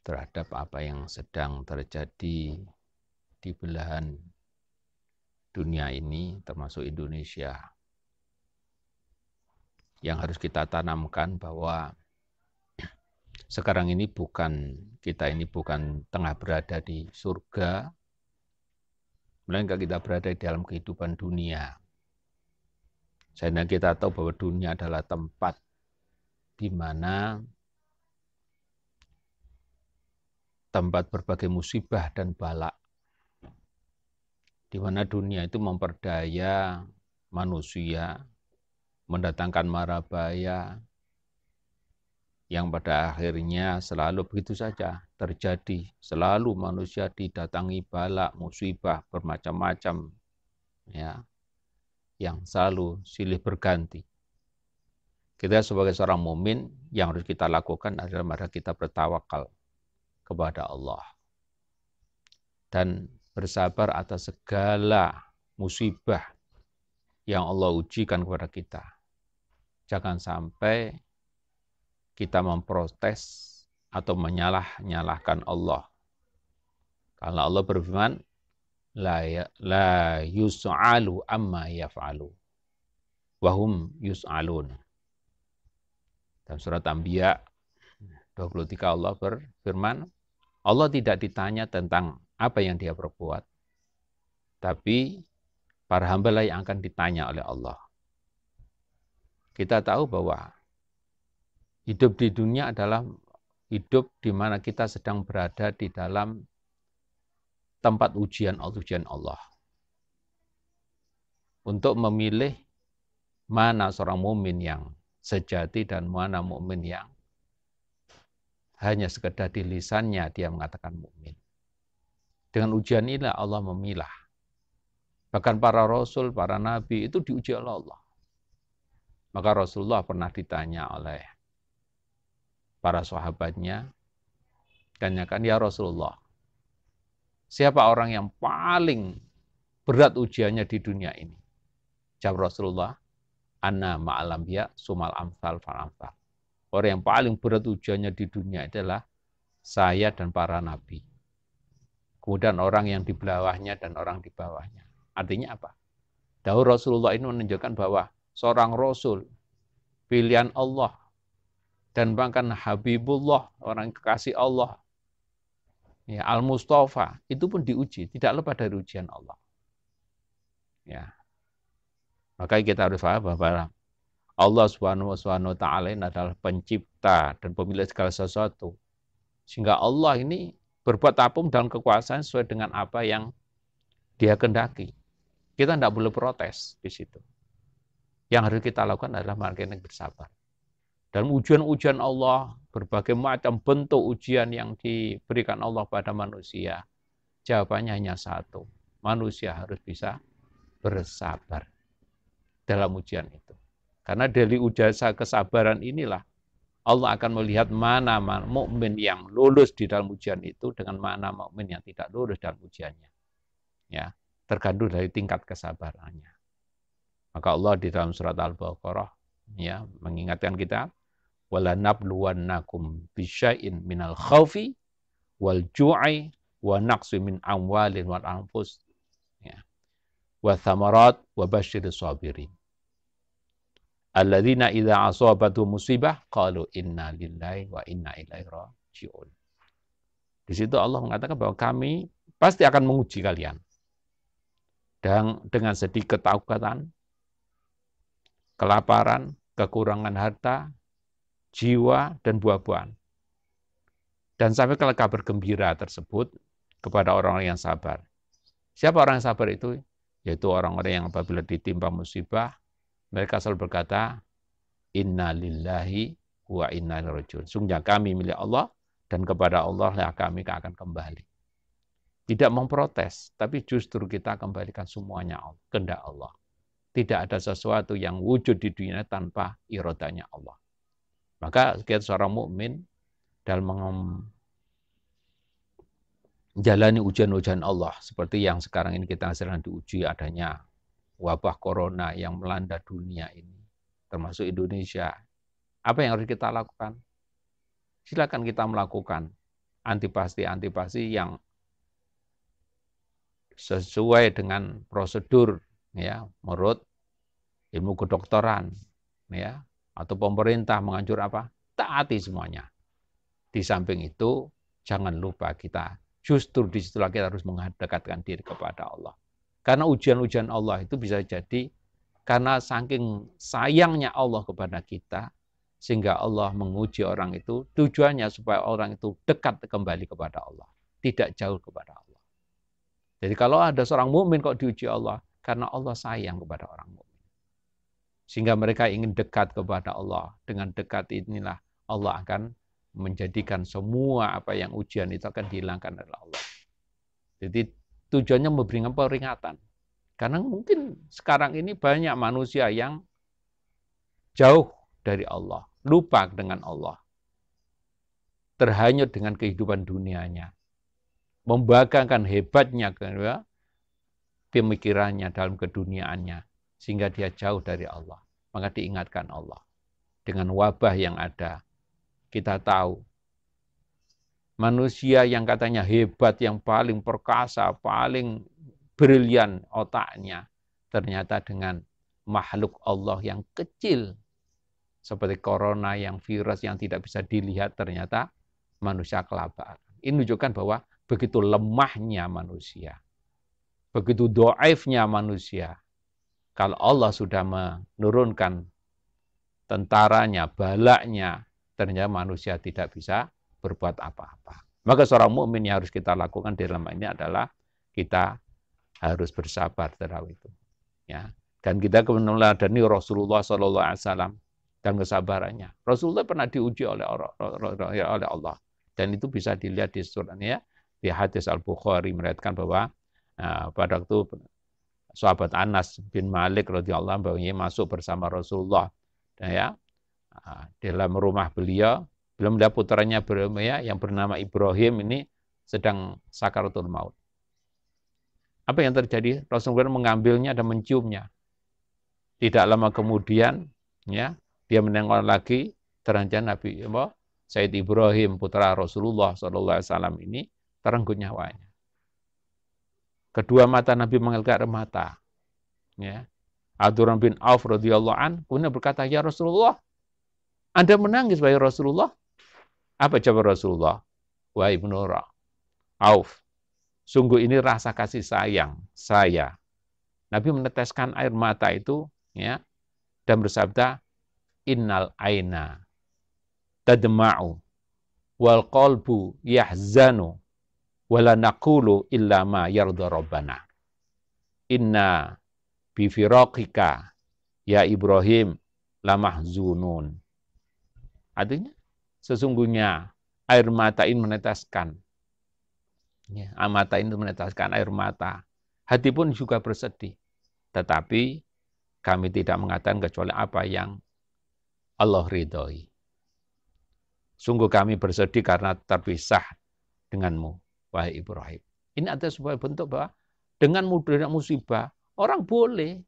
terhadap apa yang sedang terjadi di belahan dunia ini termasuk Indonesia yang harus kita tanamkan bahwa sekarang ini bukan kita ini bukan tengah berada di surga, melainkan kita berada di dalam kehidupan dunia. Sehingga kita tahu bahwa dunia adalah tempat di mana tempat berbagai musibah dan balak. Di mana dunia itu memperdaya manusia, mendatangkan marabaya, yang pada akhirnya selalu begitu saja terjadi. Selalu manusia didatangi balak, musibah, bermacam-macam. ya Yang selalu silih berganti. Kita sebagai seorang mumin yang harus kita lakukan adalah mari kita bertawakal kepada Allah. Dan bersabar atas segala musibah yang Allah ujikan kepada kita. Jangan sampai kita memprotes atau menyalah-nyalahkan Allah. Karena Allah berfirman, la, ya, la yus'alu amma yaf'alu. Wahum yus'alun. Dalam surat Anbiya 23 Allah berfirman, Allah tidak ditanya tentang apa yang dia perbuat. Tapi para hamba lah yang akan ditanya oleh Allah. Kita tahu bahwa Hidup di dunia adalah hidup di mana kita sedang berada di dalam tempat ujian ujian Allah. Untuk memilih mana seorang mukmin yang sejati dan mana mukmin yang hanya sekedar di lisannya dia mengatakan mukmin. Dengan ujian inilah Allah memilah. Bahkan para rasul, para nabi itu diuji oleh Allah. Maka Rasulullah pernah ditanya oleh para sahabatnya, tanyakan, ya Rasulullah, siapa orang yang paling berat ujiannya di dunia ini? Jawab Rasulullah, anna ma'alam ya sumal amsal fal amsal. Orang yang paling berat ujiannya di dunia adalah saya dan para nabi. Kemudian orang yang di bawahnya dan orang di bawahnya. Artinya apa? Dahulu Rasulullah ini menunjukkan bahwa seorang Rasul, pilihan Allah, dan bahkan Habibullah, orang kekasih Allah, ya, Al-Mustafa, itu pun diuji, tidak lepas dari ujian Allah. Ya. Maka kita harus paham bahwa Allah Subhanahu wa taala ini adalah pencipta dan pemilik segala sesuatu. Sehingga Allah ini berbuat apa pun dalam kekuasaan sesuai dengan apa yang dia kendaki. Kita tidak boleh protes di situ. Yang harus kita lakukan adalah makin bersabar. Dan ujian-ujian Allah, berbagai macam bentuk ujian yang diberikan Allah pada manusia, jawabannya hanya satu. Manusia harus bisa bersabar dalam ujian itu. Karena dari ujian kesabaran inilah Allah akan melihat mana mukmin yang lulus di dalam ujian itu dengan mana mukmin yang tidak lulus dalam ujiannya. Ya, tergantung dari tingkat kesabarannya. Maka Allah di dalam surat Al-Baqarah ya mengingatkan kita wala nabluwannakum bisyai'in minal khawfi wal ju'i wa naqsi min amwalin wal anfus ya wa thamarat wa basyiris sabirin alladzina idza asabatu musibah qalu inna lillahi wa inna ilaihi raji'un di situ Allah mengatakan bahwa kami pasti akan menguji kalian dan dengan sedikit ketakutan kelaparan kekurangan harta jiwa, dan buah-buahan. Dan sampai kalau kabar gembira tersebut kepada orang-orang yang sabar. Siapa orang yang sabar itu? Yaitu orang-orang yang apabila ditimpa musibah, mereka selalu berkata, Inna lillahi wa inna ilaihi Sungguhnya kami milik Allah Dan kepada Allah ya kami akan kembali. Tidak memprotes, tapi justru kita kembalikan semuanya kehendak Allah. Tidak ada sesuatu yang wujud di dunia tanpa irodanya Allah. Maka kita seorang mukmin dalam menjalani ujian-ujian Allah seperti yang sekarang ini kita sedang diuji adanya wabah corona yang melanda dunia ini termasuk Indonesia. Apa yang harus kita lakukan? Silakan kita melakukan antipasti-antipasti yang sesuai dengan prosedur ya menurut ilmu kedokteran ya atau pemerintah menganjur apa taati semuanya di samping itu jangan lupa kita justru di situ kita harus mendekatkan diri kepada Allah karena ujian-ujian Allah itu bisa jadi karena saking sayangnya Allah kepada kita sehingga Allah menguji orang itu tujuannya supaya orang itu dekat kembali kepada Allah tidak jauh kepada Allah jadi kalau ada seorang mukmin kok diuji Allah, karena Allah sayang kepada orang mukmin. Sehingga mereka ingin dekat kepada Allah. Dengan dekat inilah Allah akan menjadikan semua apa yang ujian itu akan dihilangkan oleh Allah. Jadi tujuannya memberikan peringatan. Karena mungkin sekarang ini banyak manusia yang jauh dari Allah, lupa dengan Allah. Terhanyut dengan kehidupan dunianya membanggakan hebatnya pemikirannya dalam keduniaannya sehingga dia jauh dari Allah. Maka diingatkan Allah dengan wabah yang ada. Kita tahu manusia yang katanya hebat, yang paling perkasa, paling brilian otaknya, ternyata dengan makhluk Allah yang kecil seperti corona yang virus yang tidak bisa dilihat ternyata manusia kelabakan. Ini menunjukkan bahwa begitu lemahnya manusia, begitu doaifnya manusia. Kalau Allah sudah menurunkan tentaranya, balaknya, ternyata manusia tidak bisa berbuat apa-apa. Maka seorang mukmin yang harus kita lakukan di dalam ini adalah kita harus bersabar terhadap itu. Ya. Dan kita meneladani Rasulullah Sallallahu Alaihi Wasallam dan kesabarannya. Rasulullah pernah diuji oleh Allah dan itu bisa dilihat di surat ya di hadis Al-Bukhari meriwayatkan bahwa uh, pada waktu sahabat Anas bin Malik radhiyallahu anhu masuk bersama Rasulullah ya uh, dalam rumah beliau belum melihat putranya ya, yang bernama Ibrahim ini sedang sakaratul maut. Apa yang terjadi? Rasulullah mengambilnya dan menciumnya. Tidak lama kemudian, ya, dia menengok lagi terancam Nabi ya, Said Ibrahim putra Rasulullah SAW ini terenggut nyawanya. Kedua mata Nabi mengeluarkan air mata. Ya. Abdurrahman bin Auf radhiyallahu an kemudian berkata, "Ya Rasulullah, Anda menangis wahai Rasulullah?" Apa jawab Rasulullah? Wahai Ibnu Auf, sungguh ini rasa kasih sayang saya. Nabi meneteskan air mata itu ya dan bersabda, "Innal aina tadma'u wal qalbu yahzanu wala naqulu illa ma yarda rabbana. Inna bi firaqika ya Ibrahim lamahzunun. Artinya sesungguhnya air mata ini meneteskan. Ya, mata ini meneteskan air mata. Hati pun juga bersedih. Tetapi kami tidak mengatakan kecuali apa yang Allah ridhoi. Sungguh kami bersedih karena terpisah denganmu wahai Ibrahim. Ini ada sebuah bentuk bahwa dengan mudahnya musibah, orang boleh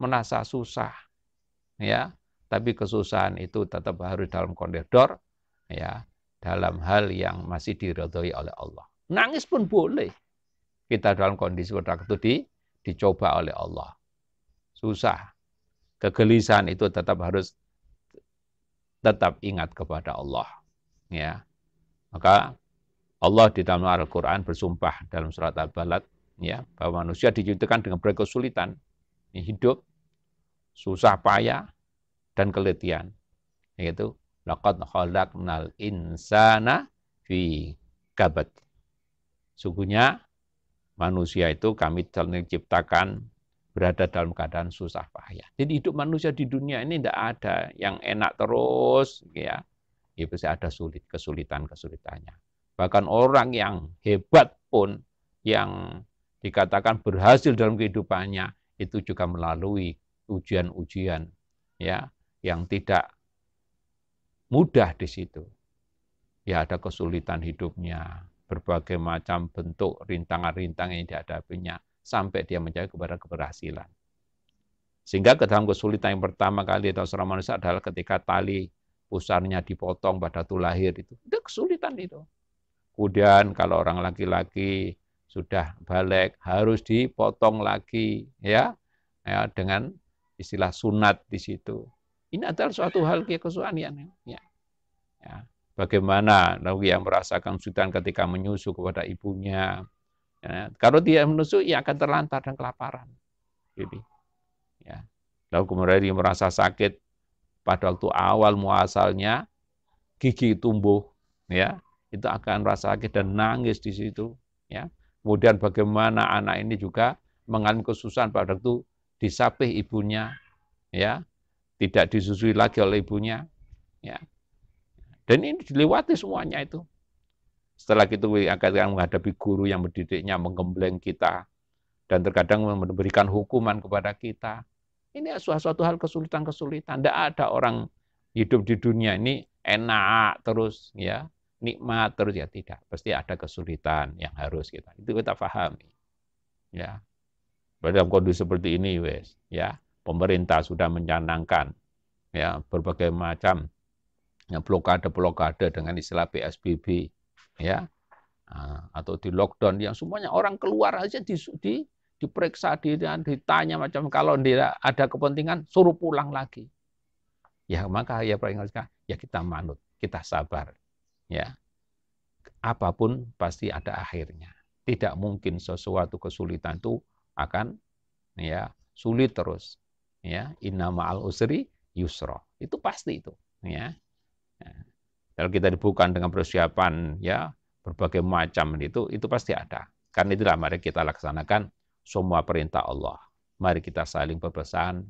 merasa susah. ya, Tapi kesusahan itu tetap harus dalam koridor, ya, dalam hal yang masih diridhoi oleh Allah. Nangis pun boleh. Kita dalam kondisi waktu di, dicoba oleh Allah. Susah. Kegelisahan itu tetap harus tetap ingat kepada Allah. Ya. Maka Allah di dalam Al-Quran bersumpah dalam surat Al-Balad ya, bahwa manusia diciptakan dengan berbagai kesulitan. Hidup, susah payah, dan keletihan. Yaitu, laqad khalaqnal insana fi kabad. Sungguhnya manusia itu kami ciptakan berada dalam keadaan susah payah. Jadi hidup manusia di dunia ini tidak ada yang enak terus, ya, ya pasti ada sulit kesulitan-kesulitannya. Bahkan orang yang hebat pun yang dikatakan berhasil dalam kehidupannya itu juga melalui ujian-ujian ya yang tidak mudah di situ. Ya ada kesulitan hidupnya, berbagai macam bentuk rintangan-rintangan yang dihadapinya sampai dia mencapai kepada keberhasilan. Sehingga ke dalam kesulitan yang pertama kali atau seorang manusia adalah ketika tali pusarnya dipotong pada tuh lahir itu. Itu kesulitan itu. Kemudian kalau orang laki-laki sudah balik harus dipotong lagi ya, ya dengan istilah sunat di situ. Ini adalah suatu hal kesulitan ya. ya. Bagaimana Nabi yang merasakan kesulitan ketika menyusu kepada ibunya. Ya. Kalau dia menyusu, ia akan terlantar dan kelaparan. Jadi, ya. Lalu kemudian dia merasa sakit pada waktu awal muasalnya, gigi tumbuh, ya itu akan merasa sakit dan nangis di situ. Ya. Kemudian bagaimana anak ini juga mengalami kesusahan pada waktu disapih ibunya, ya, tidak disusui lagi oleh ibunya, ya. Dan ini dilewati semuanya itu. Setelah itu akan menghadapi guru yang mendidiknya, menggembleng kita, dan terkadang memberikan hukuman kepada kita. Ini suatu hal kesulitan-kesulitan. Tidak ada orang hidup di dunia ini enak terus, ya nikmat terus ya tidak. Pasti ada kesulitan yang harus kita. Itu kita pahami. Ya. Dalam kondisi seperti ini wes, ya, pemerintah sudah mencanangkan ya berbagai macam ya, blokade-blokade dengan istilah PSBB ya ah, atau di lockdown yang semuanya orang keluar aja di, di diperiksa di, ditanya macam kalau tidak ada kepentingan suruh pulang lagi ya maka ya ya kita manut kita sabar ya apa pun pasti ada akhirnya. Tidak mungkin sesuatu kesulitan itu akan ya sulit terus. Ya, inna ma'al usri yusra. Itu pasti itu, ya. ya. Kalau kita dibuka dengan persiapan ya berbagai macam itu itu pasti ada. Karena itulah mari kita laksanakan semua perintah Allah. Mari kita saling berpesan,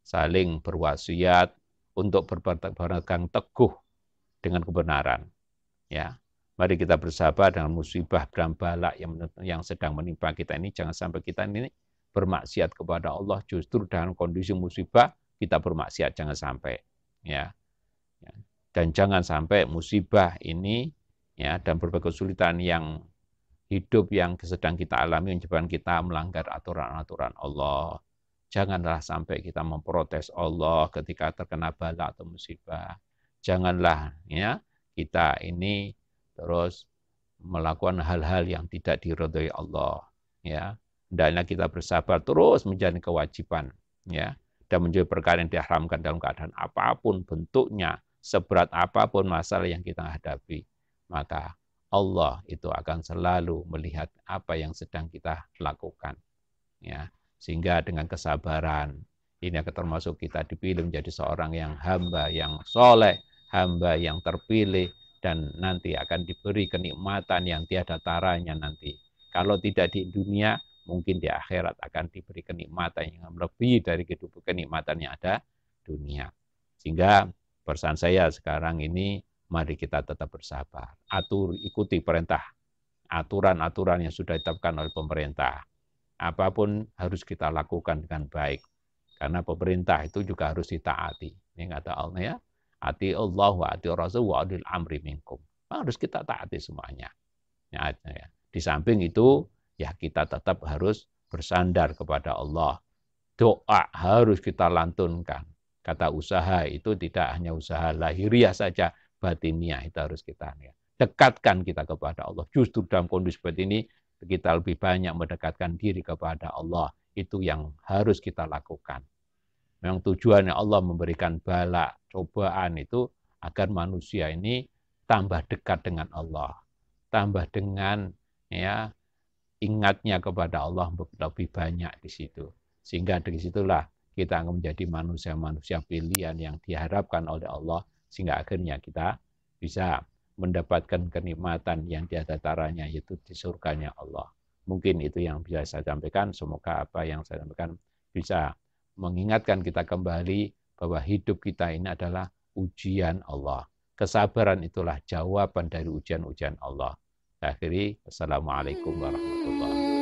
saling berwasiat untuk berpegang teguh dengan kebenaran ya mari kita bersabar dengan musibah dan balak yang yang sedang menimpa kita ini jangan sampai kita ini bermaksiat kepada Allah justru dalam kondisi musibah kita bermaksiat jangan sampai ya, ya. dan jangan sampai musibah ini ya dan berbagai kesulitan yang hidup yang sedang kita alami menyebabkan kita melanggar aturan-aturan Allah. Janganlah sampai kita memprotes Allah ketika terkena bala atau musibah. Janganlah ya kita ini terus melakukan hal-hal yang tidak diridhoi Allah ya hendaknya kita bersabar terus menjalani kewajiban ya dan menjadi perkara yang diharamkan dalam keadaan apa pun bentuknya seberat apa pun masalah yang kita hadapi maka Allah itu akan selalu melihat apa yang sedang kita lakukan ya sehingga dengan kesabaran ini akan termasuk kita dipilih menjadi seorang yang hamba yang soleh hamba yang terpilih dan nanti akan diberi kenikmatan yang tiada taranya nanti. Kalau tidak di dunia, mungkin di akhirat akan diberi kenikmatan yang lebih dari kenikmatan yang ada dunia. Sehingga pesan saya sekarang ini, mari kita tetap bersabar. Atur, ikuti perintah, aturan-aturan yang sudah ditetapkan oleh pemerintah. Apa pun harus kita lakukan dengan baik. Karena pemerintah itu juga harus ditaati. Ini kata Allah ya, Ati Allah wa ati Rasul wa adil amri minkum. Harus kita taati semuanya. Ya, ya. Di samping itu, ya kita tetap harus bersandar kepada Allah. Doa harus kita lantunkan. Kata usaha itu tidak hanya usaha lahiriah saja, batiniah itu harus kita ya. dekatkan kita kepada Allah. Justru dalam kondisi seperti ini, kita lebih banyak mendekatkan diri kepada Allah. Itu yang harus kita lakukan. Memang tujuannya Allah memberikan bala, cobaan itu agar manusia ini tambah dekat dengan Allah, tambah dengan ya ingatnya kepada Allah lebih banyak di situ. Sehingga dari situlah kita akan menjadi manusia-manusia pilihan yang diharapkan oleh Allah sehingga akhirnya kita bisa mendapatkan kenikmatan yang tiada taranya yaitu di surganya Allah. Mungkin itu yang bisa saya sampaikan. Semoga apa yang saya sampaikan bisa mengingatkan kita kembali bahwa hidup kita ini adalah ujian Allah. Kesabaran itulah jawaban dari ujian-ujian Allah. Akhiri, Assalamualaikum warahmatullahi wabarakatuh.